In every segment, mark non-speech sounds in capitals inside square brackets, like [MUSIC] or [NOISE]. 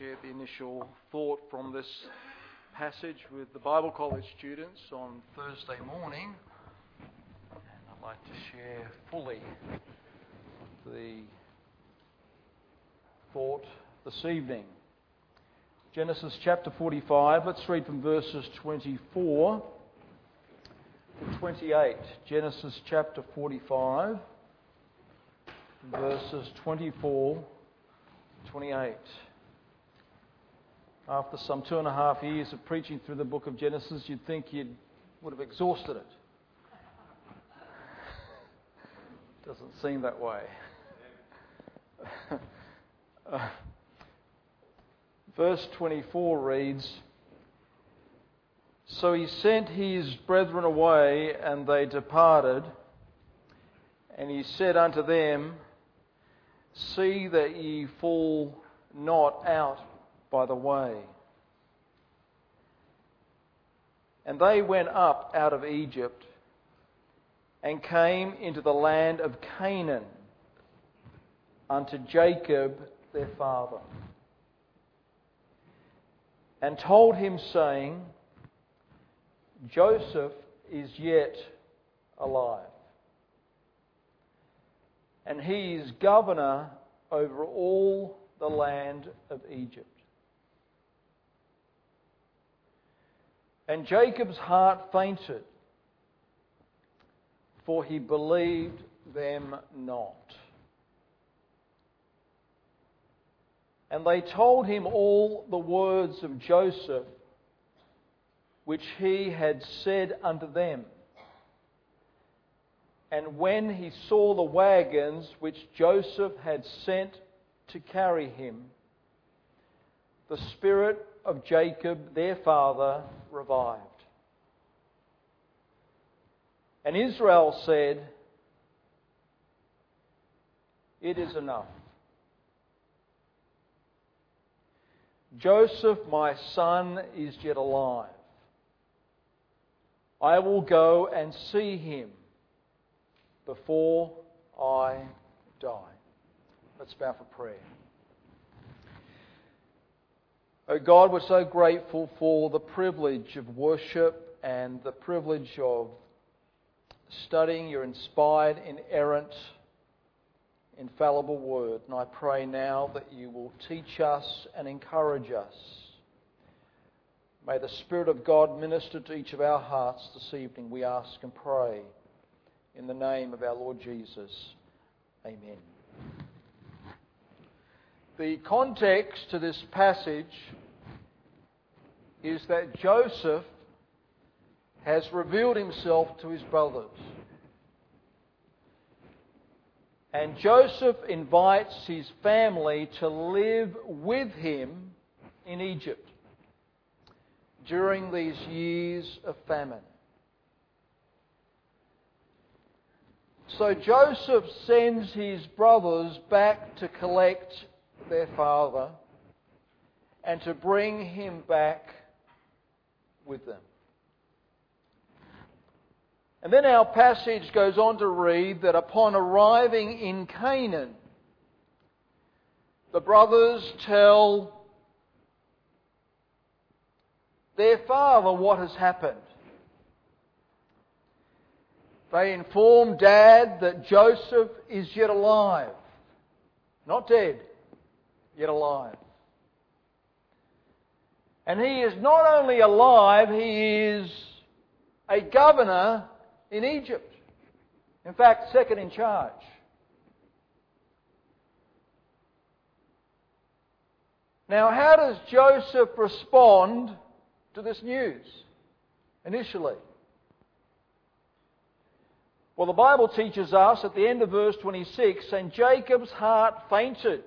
shared the initial thought from this passage with the Bible College students on Thursday morning. And I'd like to share fully the thought this evening. Genesis chapter 45, let's read from verses 24 to 28. Genesis chapter 45, verses 24 to 28. After some two and a half years of preaching through the book of Genesis, you'd think you would have exhausted it. [LAUGHS] Doesn't seem that way. [LAUGHS] uh, verse 24 reads So he sent his brethren away, and they departed. And he said unto them, See that ye fall not out by the way. And they went up out of Egypt and came into the land of Canaan unto Jacob their father. And told him, saying, Joseph is yet alive and he is governor over all the land of Egypt. And Jacob's heart fainted, for he believed them not. And they told him all the words of Joseph, which he had said unto them. And when he saw the wagons which Joseph had sent to carry him, the spirit of Jacob, their father, revived. And Israel said, It is enough. Joseph, my son, is yet alive. I will go and see him before I die. Let's bow for prayer. Oh God, we're so grateful for the privilege of worship and the privilege of studying your inspired, inerrant, infallible word. And I pray now that you will teach us and encourage us. May the Spirit of God minister to each of our hearts this evening, we ask and pray. In the name of our Lord Jesus. Amen. The context to this passage is that Joseph has revealed himself to his brothers. And Joseph invites his family to live with him in Egypt during these years of famine. So Joseph sends his brothers back to collect their father and to bring him back with them. And then our passage goes on to read that upon arriving in Canaan, the brothers tell their father what has happened. They inform Dad that Joseph is yet alive. Not dead, yet alive. And he is not only alive, he is a governor in Egypt. In fact, second in charge. Now, how does Joseph respond to this news initially? Well, the Bible teaches us at the end of verse 26 and Jacob's heart fainted,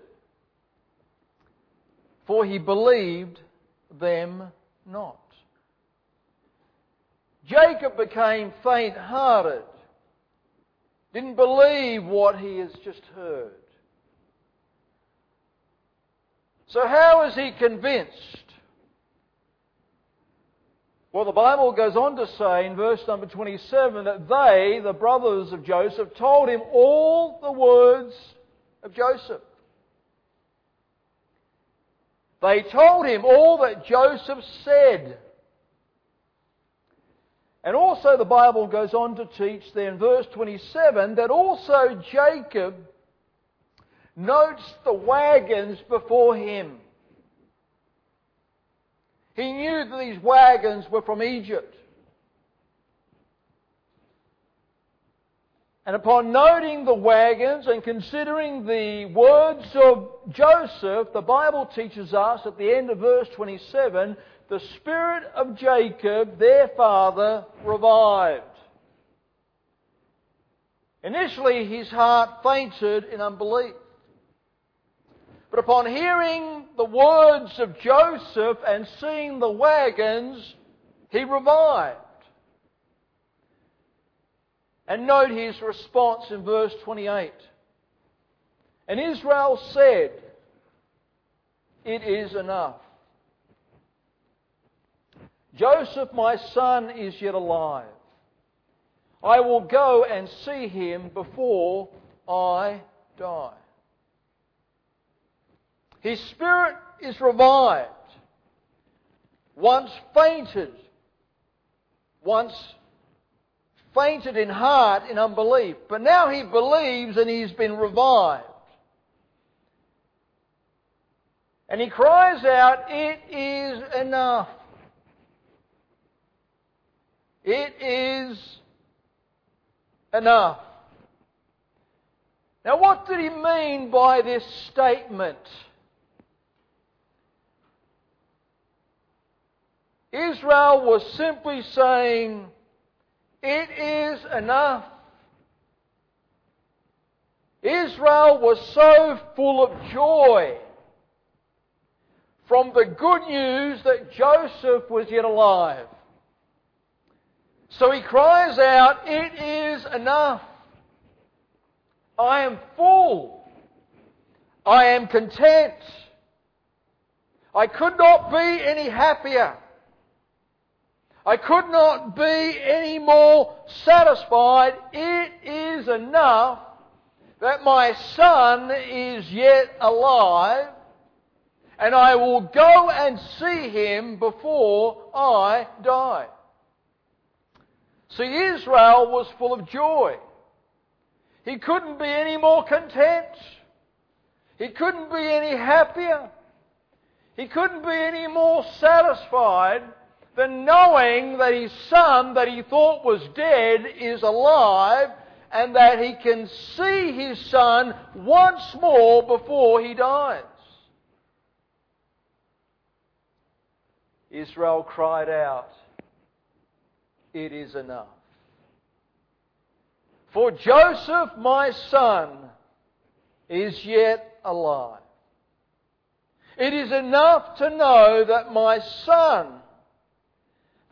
for he believed them not. Jacob became faint hearted, didn't believe what he has just heard. So, how is he convinced? Well, the Bible goes on to say in verse number 27 that they, the brothers of Joseph, told him all the words of Joseph. They told him all that Joseph said. And also, the Bible goes on to teach there in verse 27 that also Jacob notes the wagons before him. He knew that these wagons were from Egypt. And upon noting the wagons and considering the words of Joseph, the Bible teaches us at the end of verse 27 the spirit of Jacob, their father, revived. Initially, his heart fainted in unbelief. But upon hearing the words of Joseph and seeing the wagons, he revived. And note his response in verse 28. And Israel said, It is enough. Joseph, my son, is yet alive. I will go and see him before I die. His spirit is revived. Once fainted, once fainted in heart in unbelief, but now he believes and he's been revived. And he cries out, It is enough. It is enough. Now, what did he mean by this statement? Israel was simply saying, It is enough. Israel was so full of joy from the good news that Joseph was yet alive. So he cries out, It is enough. I am full. I am content. I could not be any happier. I could not be any more satisfied. It is enough that my son is yet alive and I will go and see him before I die. See, Israel was full of joy. He couldn't be any more content. He couldn't be any happier. He couldn't be any more satisfied than knowing that his son that he thought was dead is alive and that he can see his son once more before he dies. Israel cried out, It is enough. For Joseph, my son, is yet alive. It is enough to know that my son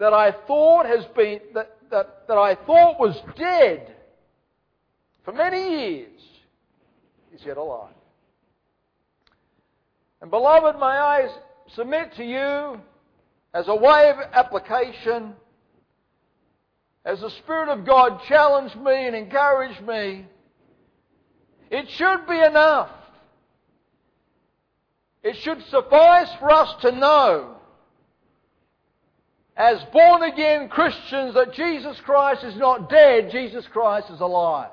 that I thought has been, that, that, that I thought was dead for many years is yet alive. And beloved, may I submit to you as a way of application, as the Spirit of God challenged me and encouraged me, it should be enough. It should suffice for us to know as born again Christians that Jesus Christ is not dead, Jesus Christ is alive.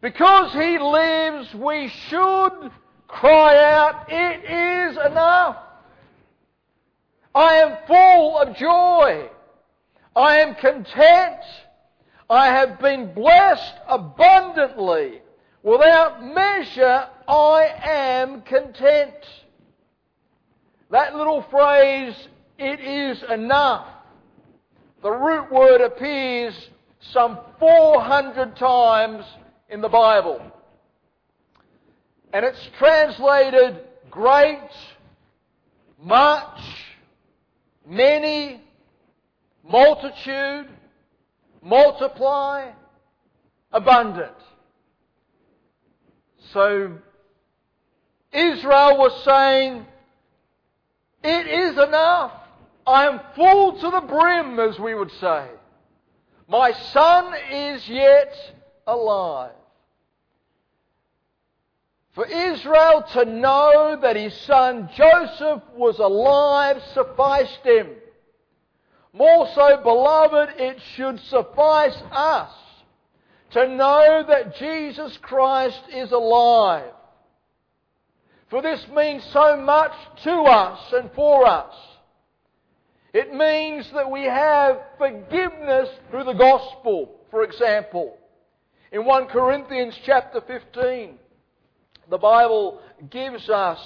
Because He lives, we should cry out, It is enough. I am full of joy. I am content. I have been blessed abundantly. Without measure, I am content. That little phrase, it is enough. The root word appears some 400 times in the Bible. And it's translated great, much, many, multitude, multiply, abundant. So Israel was saying, It is enough. I am full to the brim, as we would say. My son is yet alive. For Israel to know that his son Joseph was alive sufficed him. More so, beloved, it should suffice us to know that Jesus Christ is alive. For this means so much to us and for us. It means that we have forgiveness through the gospel, for example. In 1 Corinthians chapter 15, the Bible gives us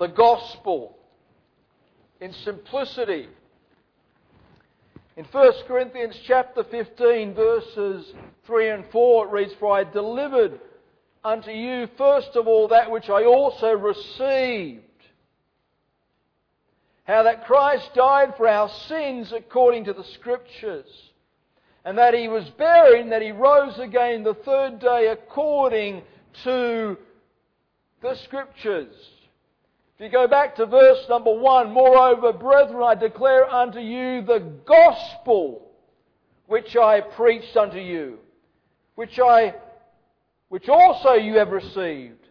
the gospel in simplicity. In 1 Corinthians chapter 15 verses 3 and 4 it reads, For I delivered unto you first of all that which I also received. How that Christ died for our sins according to the Scriptures, and that He was buried, and that He rose again the third day according to the Scriptures. If you go back to verse number one, moreover, brethren, I declare unto you the gospel which I preached unto you, which I, which also you have received,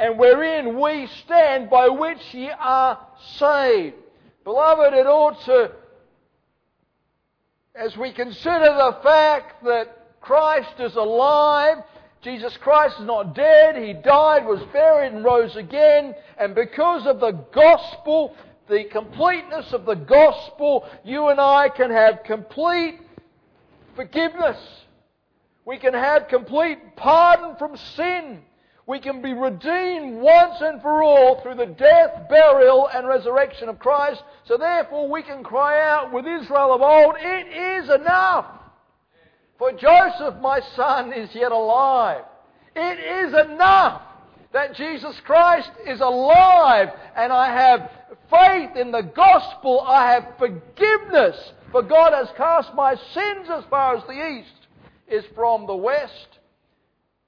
and wherein we stand, by which ye are saved. Beloved, it ought to, as we consider the fact that Christ is alive, Jesus Christ is not dead. He died, was buried, and rose again. And because of the gospel, the completeness of the gospel, you and I can have complete forgiveness. We can have complete pardon from sin. We can be redeemed once and for all through the death, burial, and resurrection of Christ. So therefore we can cry out with Israel of old, it is enough. For Joseph, my son, is yet alive. It is enough that Jesus Christ is alive and I have faith in the gospel. I have forgiveness. For God has cast my sins as far as the east is from the west.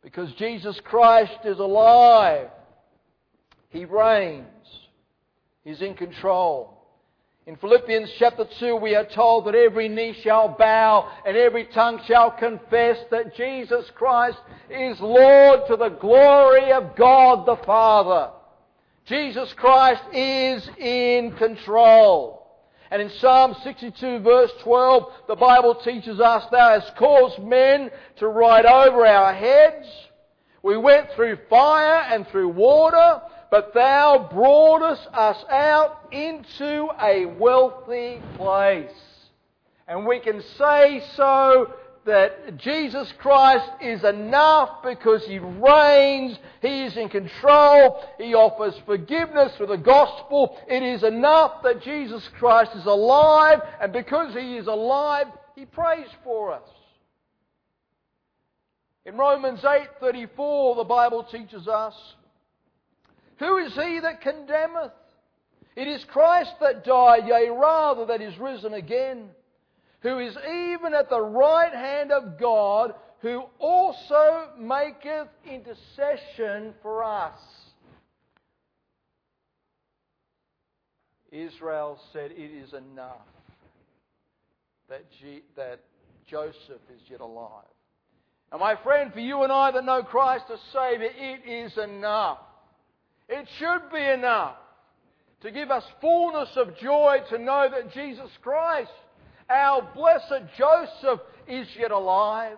Because Jesus Christ is alive. He reigns. He's in control. In Philippians chapter 2, we are told that every knee shall bow and every tongue shall confess that Jesus Christ is Lord to the glory of God the Father. Jesus Christ is in control. And in Psalm 62 verse 12, the Bible teaches us, Thou hast caused men to ride over our heads. We went through fire and through water, but thou broughtest us out into a wealthy place. And we can say so that Jesus Christ is enough because He reigns, He is in control, He offers forgiveness through the gospel. It is enough that Jesus Christ is alive, and because He is alive, He prays for us. In Romans 8:34 the Bible teaches us who is he that condemneth? It is Christ that died, yea, rather that is risen again, who is even at the right hand of God, who also maketh intercession for us. Israel said, It is enough that, G- that Joseph is yet alive. And my friend, for you and I that know Christ as Saviour, it is enough. It should be enough to give us fullness of joy to know that Jesus Christ, our blessed Joseph, is yet alive.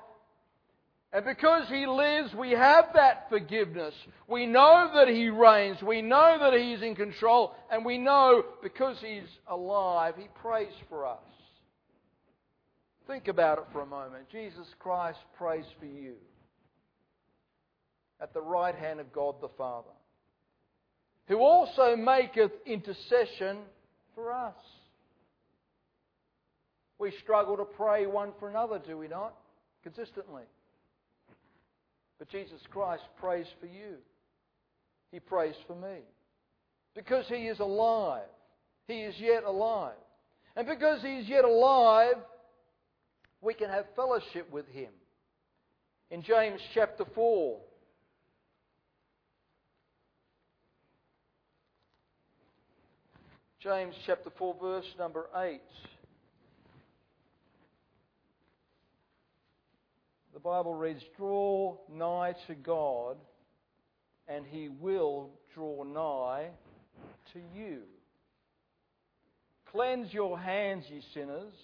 And because he lives, we have that forgiveness. We know that he reigns. We know that he's in control. And we know because he's alive, he prays for us. Think about it for a moment. Jesus Christ prays for you at the right hand of God the Father who also maketh intercession for us. We struggle to pray one for another, do we not? Consistently. But Jesus Christ prays for you. He prays for me. Because He is alive. He is yet alive. And because He is yet alive, we can have fellowship with Him. In James chapter 4, James chapter 4, verse number 8. The Bible reads, Draw nigh to God, and he will draw nigh to you. Cleanse your hands, ye sinners,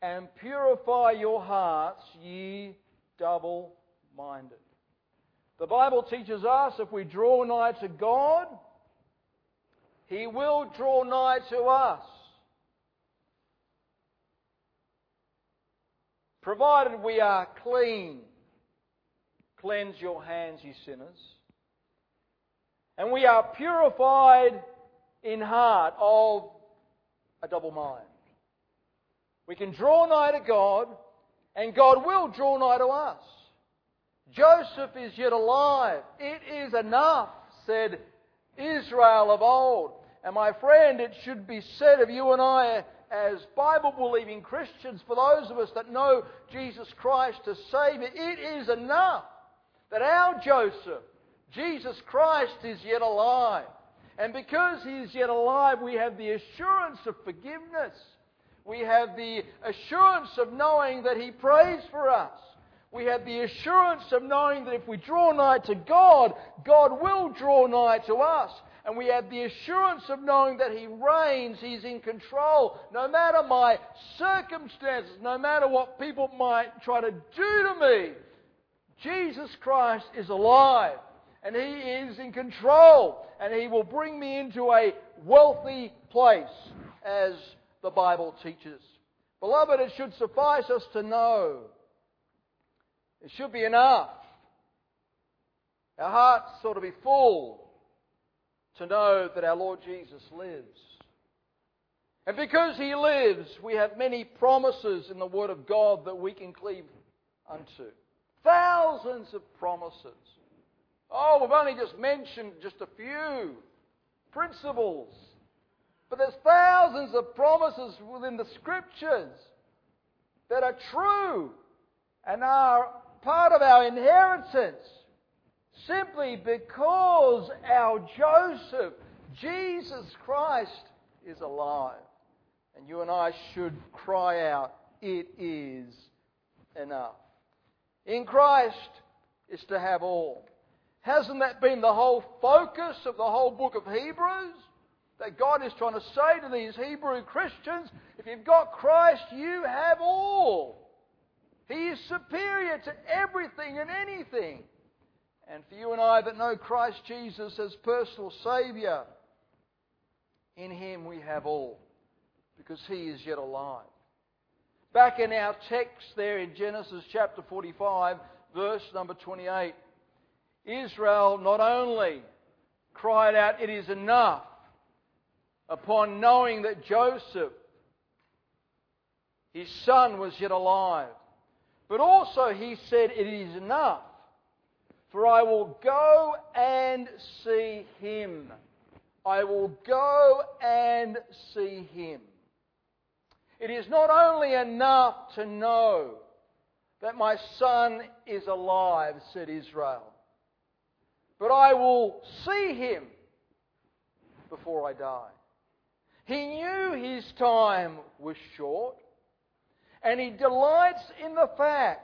and purify your hearts, ye double minded. The Bible teaches us if we draw nigh to God, He will draw nigh to us. Provided we are clean. Cleanse your hands, ye sinners. And we are purified in heart of a double mind. We can draw nigh to God, and God will draw nigh to us. Joseph is yet alive. It is enough, said Israel of old. And my friend, it should be said of you and I as Bible believing Christians, for those of us that know Jesus Christ as Savior, it is enough that our Joseph, Jesus Christ, is yet alive. And because he is yet alive, we have the assurance of forgiveness. We have the assurance of knowing that he prays for us. We have the assurance of knowing that if we draw nigh to God, God will draw nigh to us. And we have the assurance of knowing that He reigns, He's in control. No matter my circumstances, no matter what people might try to do to me, Jesus Christ is alive and He is in control and He will bring me into a wealthy place as the Bible teaches. Beloved, it should suffice us to know. It should be enough. Our hearts ought to be full to know that our Lord Jesus lives. And because He lives, we have many promises in the Word of God that we can cleave unto. Thousands of promises. Oh, we've only just mentioned just a few principles. But there's thousands of promises within the Scriptures that are true and are part of our inheritance simply because our Joseph, Jesus Christ, is alive. And you and I should cry out, It is enough. In Christ is to have all. Hasn't that been the whole focus of the whole book of Hebrews? That God is trying to say to these Hebrew Christians, if you've got Christ, you have all. He is superior to everything and anything. And for you and I that know Christ Jesus as personal Saviour, in Him we have all, because He is yet alive. Back in our text there in Genesis chapter 45, verse number 28, Israel not only cried out, It is enough, upon knowing that Joseph, his son, was yet alive, but also he said, It is enough for I will go and see him. I will go and see him. It is not only enough to know that my son is alive, said Israel, but I will see him before I die. He knew his time was short, and he delights in the fact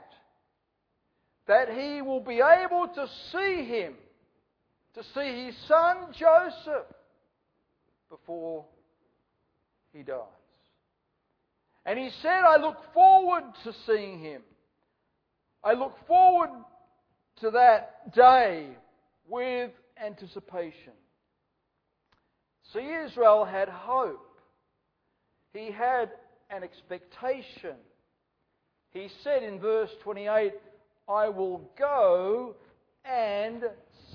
that he will be able to see him, to see his son Joseph before he dies. And he said, I look forward to seeing him. I look forward to that day with anticipation. See, Israel had hope. He had an expectation. He said in verse 28, I will go and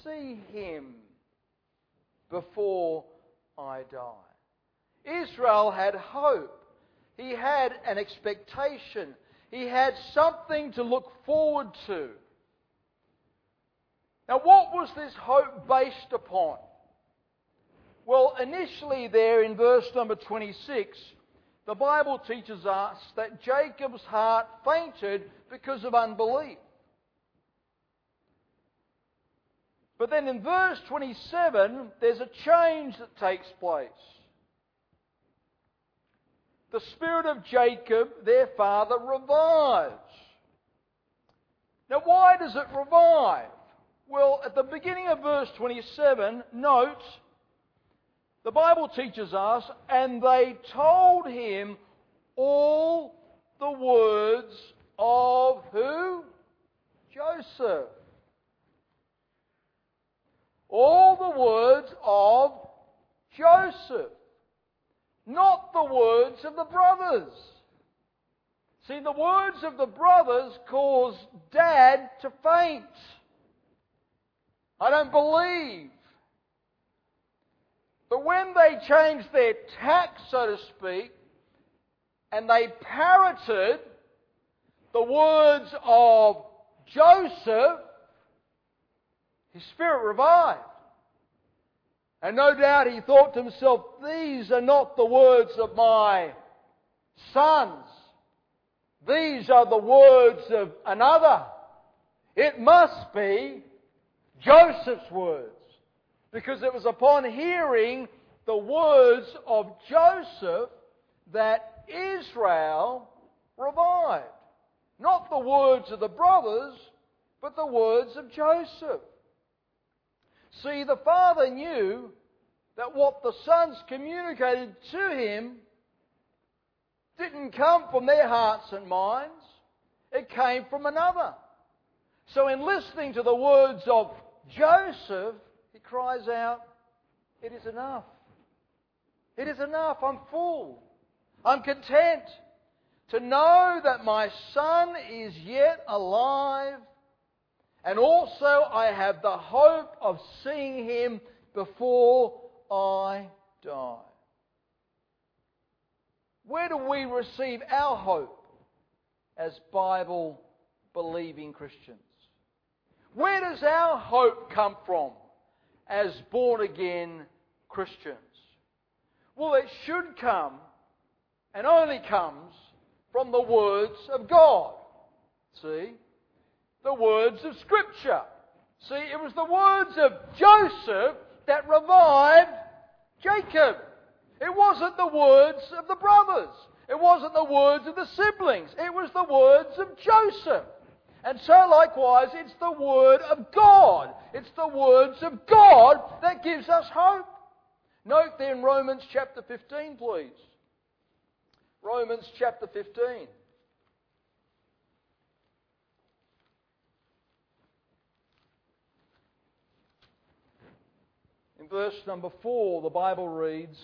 see him before I die. Israel had hope. He had an expectation. He had something to look forward to. Now, what was this hope based upon? Well, initially, there in verse number 26, the Bible teaches us that Jacob's heart fainted because of unbelief. But then in verse 27, there's a change that takes place. The spirit of Jacob, their father, revives. Now, why does it revive? Well, at the beginning of verse 27, note, the Bible teaches us, and they told him all the words of who? Joseph. All the words of Joseph. Not the words of the brothers. See, the words of the brothers caused Dad to faint. I don't believe. But when they changed their tack, so to speak, and they parroted the words of Joseph, his spirit revived. And no doubt he thought to himself, these are not the words of my sons. These are the words of another. It must be Joseph's words. Because it was upon hearing the words of Joseph that Israel revived. Not the words of the brothers, but the words of Joseph. See, the father knew that what the sons communicated to him didn't come from their hearts and minds, it came from another. So, in listening to the words of Joseph, he cries out, It is enough. It is enough. I'm full. I'm content to know that my son is yet alive, and also I have the hope of seeing him before I die. Where do we receive our hope as Bible believing Christians? Where does our hope come from as born again Christians? Well, it should come and only comes from the words of God. See? The words of Scripture. See, it was the words of Joseph that revived Jacob. It wasn't the words of the brothers. It wasn't the words of the siblings. It was the words of Joseph. And so, likewise, it's the Word of God. It's the words of God that gives us hope. Note then Romans chapter 15, please. Romans chapter 15. In verse number 4, the Bible reads,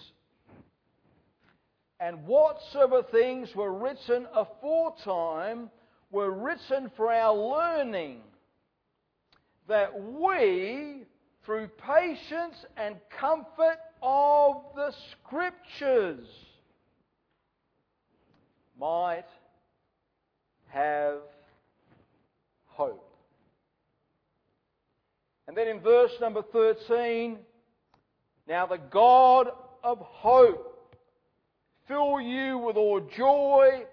And whatsoever things were written aforetime were written for our learning, that we, through patience and comfort of the Scriptures, might have hope. And then in verse number 13, now the God of hope fill you with all joy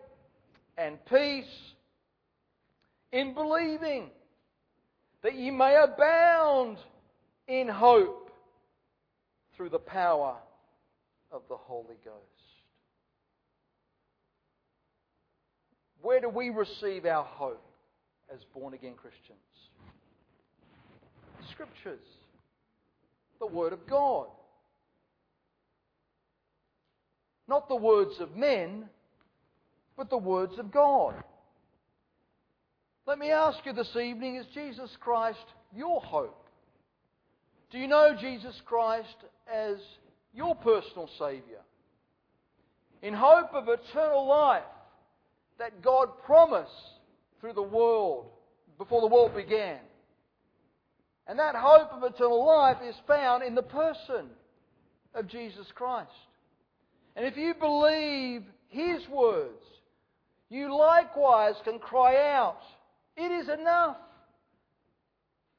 and peace in believing that ye may abound in hope through the power of the Holy Ghost. Where do we receive our hope as born again Christians? Scriptures, the Word of God. Not the words of men, but the words of God. Let me ask you this evening is Jesus Christ your hope? Do you know Jesus Christ as your personal Saviour? In hope of eternal life, that God promised through the world before the world began. And that hope of eternal life is found in the person of Jesus Christ. And if you believe His words, you likewise can cry out, It is enough.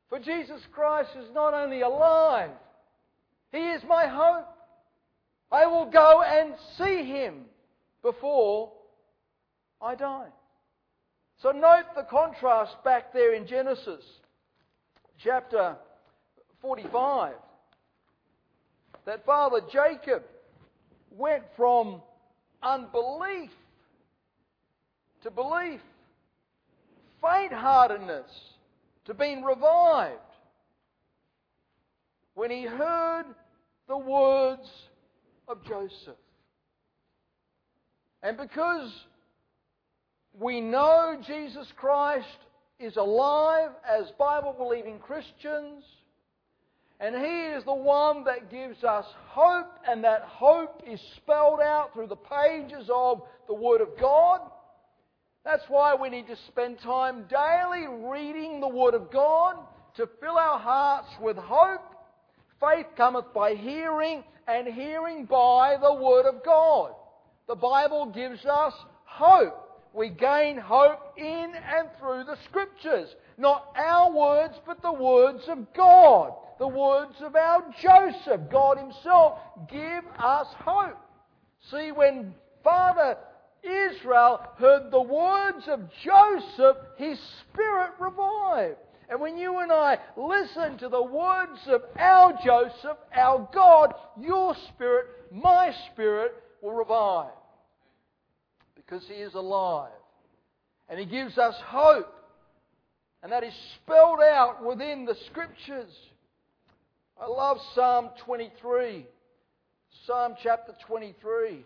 For Jesus Christ is not only alive, He is my hope. I will go and see Him before I die. So note the contrast back there in Genesis chapter 45. That father Jacob went from unbelief to belief, faint heartedness to being revived. when he heard the words of Joseph. And because we know Jesus Christ is alive as Bible believing Christians, and He is the one that gives us hope, and that hope is spelled out through the pages of the Word of God. That's why we need to spend time daily reading the Word of God to fill our hearts with hope. Faith cometh by hearing, and hearing by the Word of God. The Bible gives us hope. We gain hope in and through the Scriptures. Not our words, but the words of God. The words of our Joseph. God Himself give us hope. See, when Father Israel heard the words of Joseph, his spirit revived. And when you and I listen to the words of our Joseph, our God, your spirit, my spirit will revive. Because he is alive. And he gives us hope. And that is spelled out within the scriptures. I love Psalm 23. Psalm chapter 23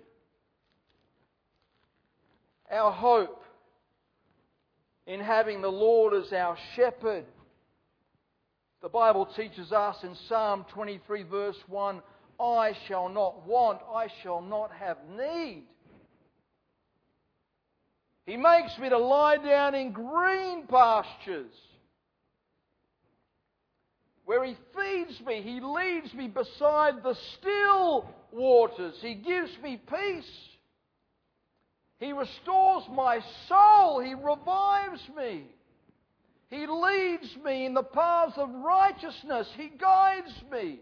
our hope in having the Lord as our shepherd. The Bible teaches us in Psalm 23, verse 1 I shall not want, I shall not have need. He makes me to lie down in green pastures. Where he feeds me, he leads me beside the still waters. He gives me peace. He restores my soul. He revives me. He leads me in the paths of righteousness. He guides me.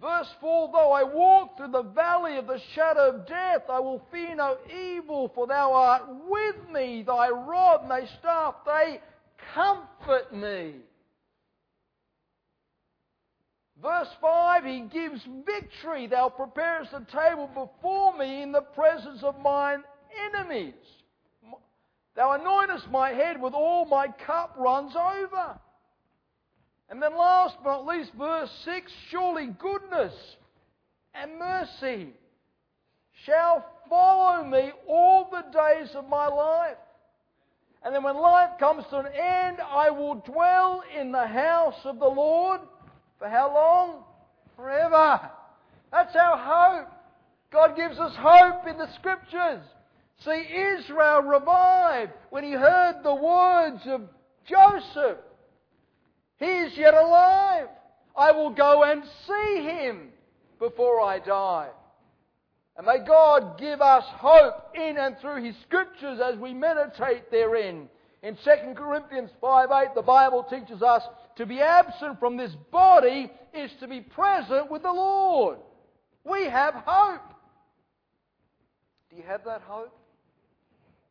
Verse 4 Though I walk through the valley of the shadow of death, I will fear no evil, for thou art with me. Thy rod and thy staff, they comfort me. Verse 5, he gives victory. Thou preparest a table before me in the presence of mine enemies. Thou anointest my head with oil, my cup runs over. And then last but not least, verse 6 Surely goodness and mercy shall follow me all the days of my life. And then when life comes to an end, I will dwell in the house of the Lord for how long? Forever. That's our hope. God gives us hope in the scriptures. See, Israel revived when he heard the words of Joseph. He is yet alive. I will go and see him before I die. And may God give us hope in and through his scriptures as we meditate therein. In 2 Corinthians 5 8, the Bible teaches us to be absent from this body is to be present with the Lord. We have hope. Do you have that hope?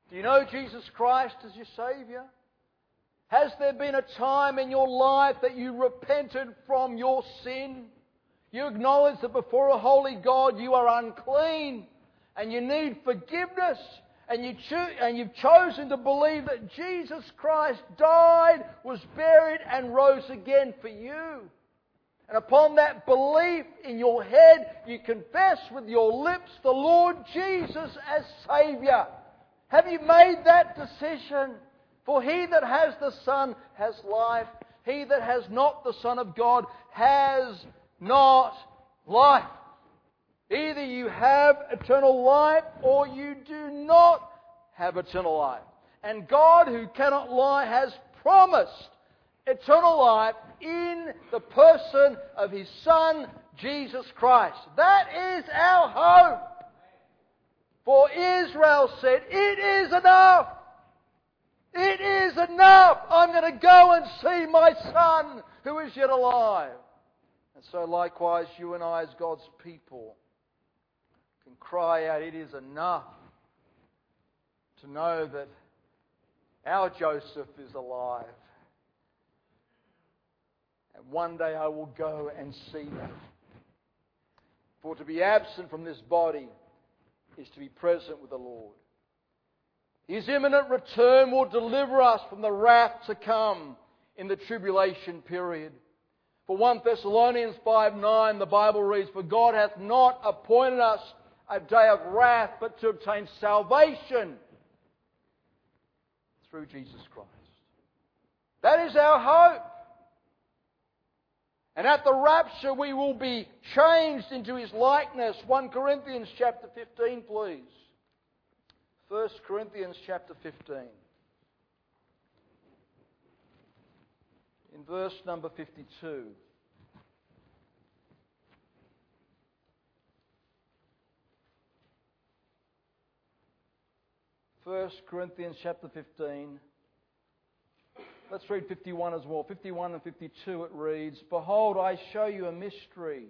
Do you know Jesus Christ as your Saviour? Has there been a time in your life that you repented from your sin? You acknowledge that before a holy God you are unclean and you need forgiveness and, you and you've chosen to believe that Jesus Christ died, was buried, and rose again for you. And upon that belief in your head, you confess with your lips the Lord Jesus as Saviour. Have you made that decision? For he that has the Son has life. He that has not the Son of God has not life. Either you have eternal life or you do not have eternal life. And God, who cannot lie, has promised eternal life in the person of His Son, Jesus Christ. That is our hope. For Israel said, It is enough. It is enough. I'm going to go and see my son who is yet alive. And so, likewise, you and I, as God's people, cry out, It is enough to know that our Joseph is alive. And one day I will go and see him. For to be absent from this body is to be present with the Lord. His imminent return will deliver us from the wrath to come in the tribulation period. For 1 Thessalonians 5 9, the Bible reads, For God hath not appointed us a day of wrath, but to obtain salvation through Jesus Christ. That is our hope. And at the rapture we will be changed into his likeness. 1 Corinthians chapter 15, please. 1 Corinthians chapter 15. In verse number 52. First Corinthians chapter 15. Let's read 51 as well. 51 and 52 it reads, Behold, I show you a mystery.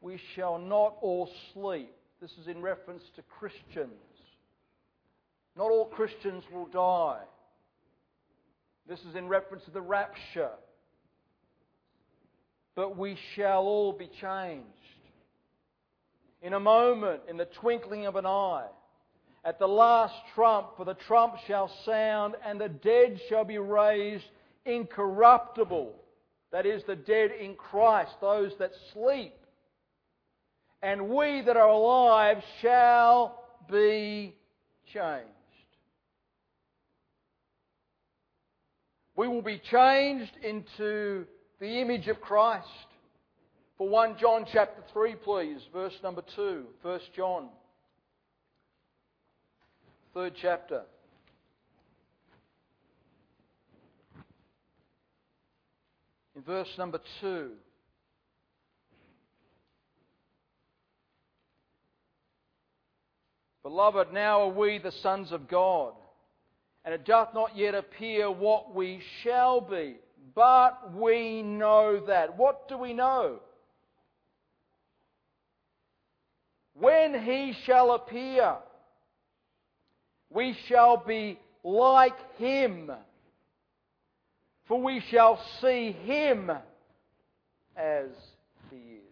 We shall not all sleep. This is in reference to Christians. Not all Christians will die. This is in reference to the rapture. But we shall all be changed. In a moment, in the twinkling of an eye at the last trump, for the trump shall sound, and the dead shall be raised incorruptible. That is, the dead in Christ, those that sleep. And we that are alive shall be changed. We will be changed into the image of Christ. For 1 John chapter 3, please, verse number 2. 1 John third chapter. In verse number 2. Beloved, now are we the sons of God, and it doth not yet appear what we shall be, but we know that. What do we know? When he shall appear, we shall be like him, for we shall see him as he is.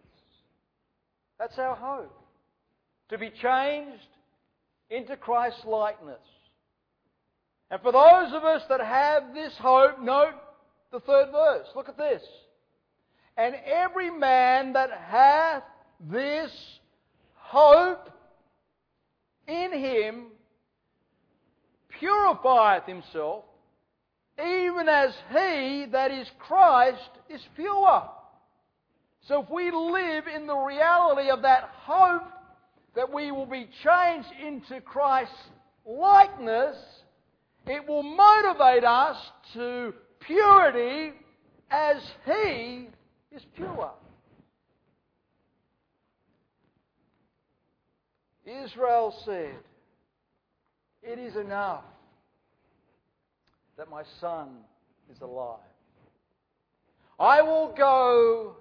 That's our hope. To be changed into Christ's likeness. And for those of us that have this hope, note the third verse. Look at this. And every man that hath this hope in him purifieth himself, even as he, that is Christ, is pure. So if we live in the reality of that hope that we will be changed into Christ's likeness, it will motivate us to purity as he is pure. Israel said, It is enough that my son is alive. I will go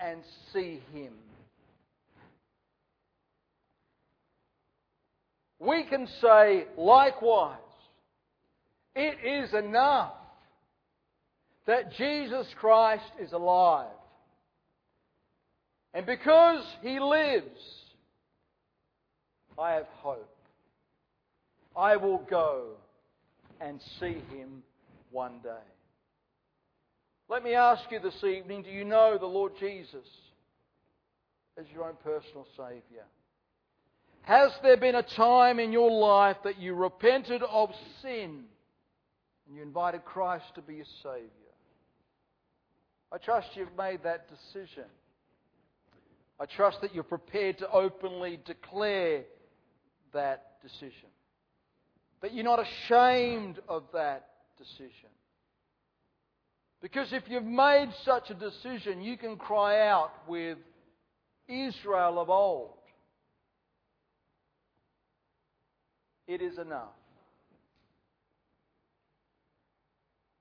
and see him. We can say, likewise, it is enough that Jesus Christ is alive. And because he lives, I have hope. I will go and see him one day. Let me ask you this evening do you know the Lord Jesus as your own personal Saviour? Has there been a time in your life that you repented of sin and you invited Christ to be your Saviour? I trust you've made that decision. I trust that you're prepared to openly declare that decision. That you're not ashamed of that decision. Because if you've made such a decision, you can cry out with Israel of old It is enough.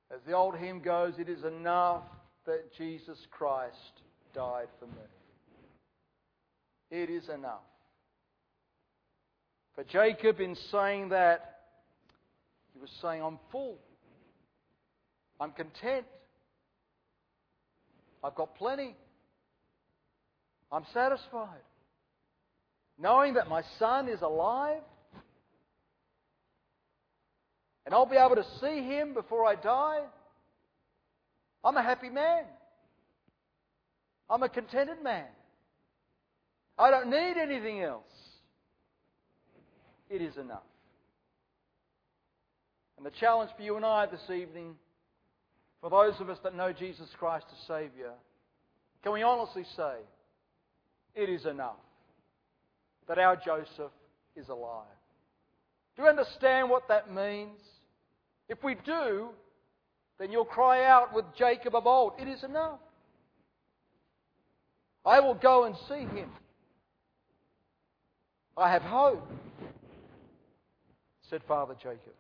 As the old hymn goes, it is enough that Jesus Christ died for me. It is enough. For Jacob, in saying that, he was saying, I'm full. I'm content. I've got plenty. I'm satisfied. Knowing that my son is alive and I'll be able to see him before I die. I'm a happy man. I'm a contented man. I don't need anything else. It is enough. And the challenge for you and I this evening, for those of us that know Jesus Christ as Saviour, can we honestly say, it is enough that our Joseph is alive? Do you understand what that means? If we do, then you'll cry out with Jacob of old, It is enough. I will go and see him. I have hope, said Father Jacob.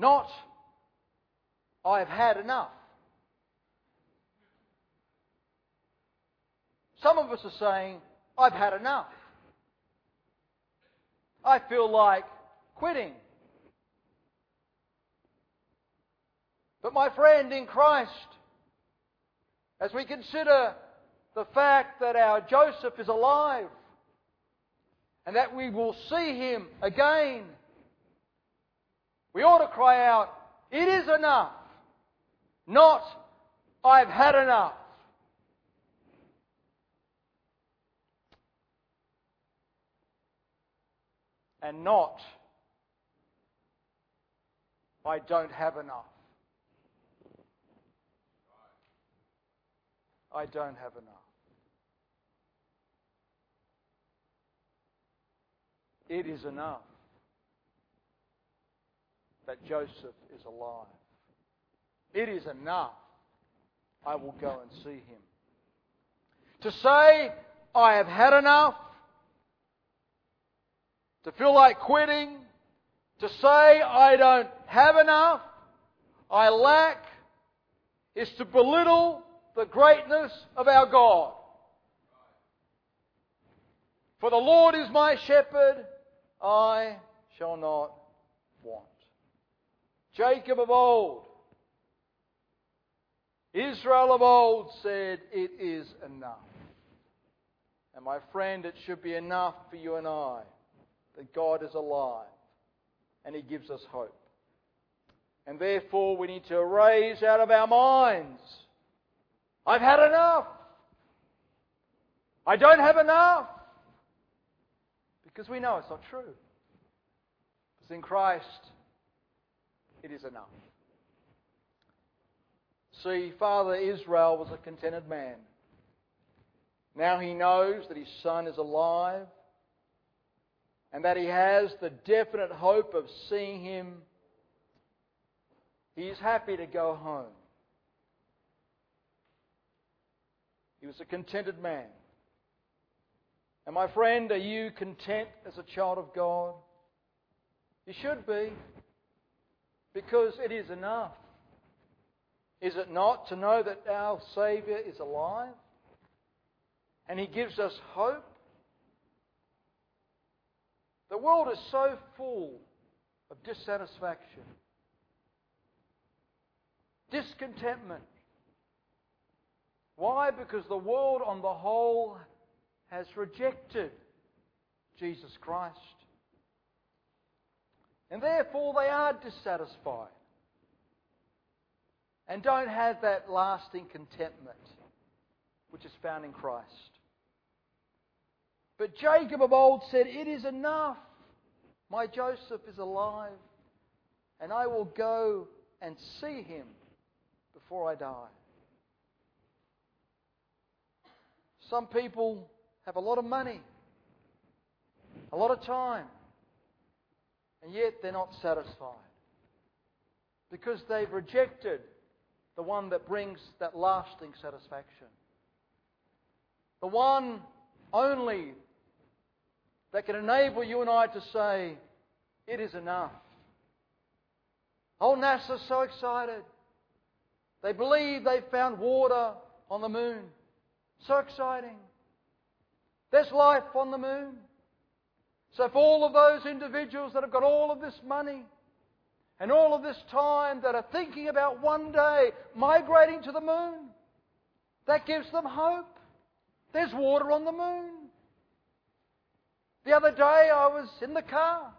Not, I have had enough. Some of us are saying, I've had enough. I feel like quitting. But my friend in Christ, as we consider the fact that our Joseph is alive and that we will see him again, we ought to cry out, It is enough, not I've had enough. And not I don't have enough. I don't have enough. It is enough that Joseph is alive. It is enough. I will go and see him. To say, I have had enough, to feel like quitting, to say, I don't have enough, I lack, is to belittle the greatness of our God. For the Lord is my shepherd, I shall not want. Jacob of old, Israel of old said, It is enough. And my friend, it should be enough for you and I that God is alive and He gives us hope. And therefore, we need to erase out of our minds I've had enough. I don't have enough. Because we know it's not true. It's in Christ, it is enough. See, Father Israel was a contented man. Now he knows that his son is alive and that he has the definite hope of seeing him. He is happy to go home. He was a contented man. And my friend, are you content as a child of God? You should be, because it is enough. Is it not to know that our Saviour is alive? And He gives us hope? The world is so full of dissatisfaction, discontentment, why? Because the world on the whole has rejected Jesus Christ. And therefore they are dissatisfied and don't have that lasting contentment which is found in Christ. But Jacob of old said, It is enough. My Joseph is alive, and I will go and see him before I die. Some people have a lot of money, a lot of time, and yet they're not satisfied because they've rejected the one that brings that lasting satisfaction. The one only that can enable you and I to say, It is enough. Oh, NASA's so excited. They believe they've found water on the moon. So exciting. There's life on the moon. So, for all of those individuals that have got all of this money and all of this time that are thinking about one day migrating to the moon, that gives them hope. There's water on the moon. The other day I was in the car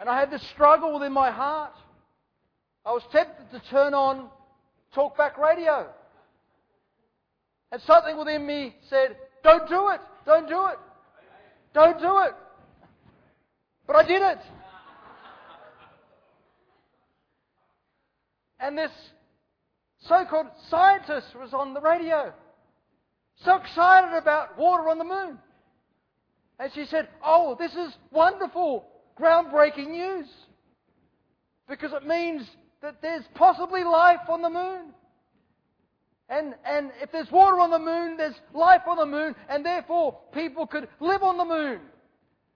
and I had this struggle within my heart. I was tempted to turn on talkback radio. And something within me said, don't do it, don't do it, don't do it. But I did it. And this so-called scientist was on the radio. So excited about water on the moon. And she said, Oh, this is wonderful, groundbreaking news. Because it means that there's possibly life on the moon. And, and if there's water on the moon, there's life on the moon, and therefore people could live on the moon.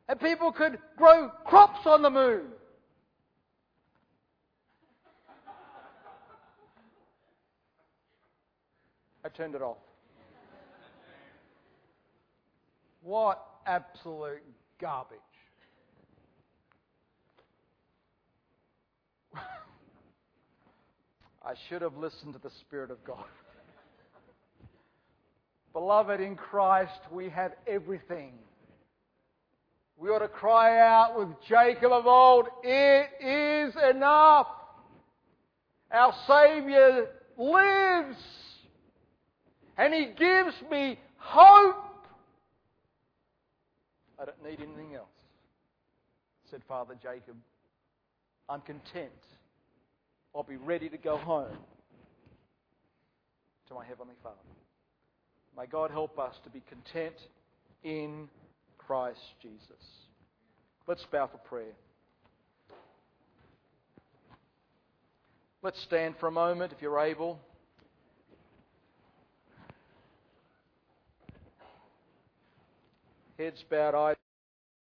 And people could grow crops on the moon. I turned it off. What absolute garbage. [LAUGHS] I should have listened to the Spirit of God. [LAUGHS] Beloved, in Christ we have everything. We ought to cry out with Jacob of old, It is enough. Our Saviour lives. And He gives me hope. I don't need anything else. Said Father Jacob, I'm content. I'll be ready to go home to my Heavenly Father. May God help us to be content in Christ Jesus. Let's bow for prayer. Let's stand for a moment if you're able. Heads bowed, eyes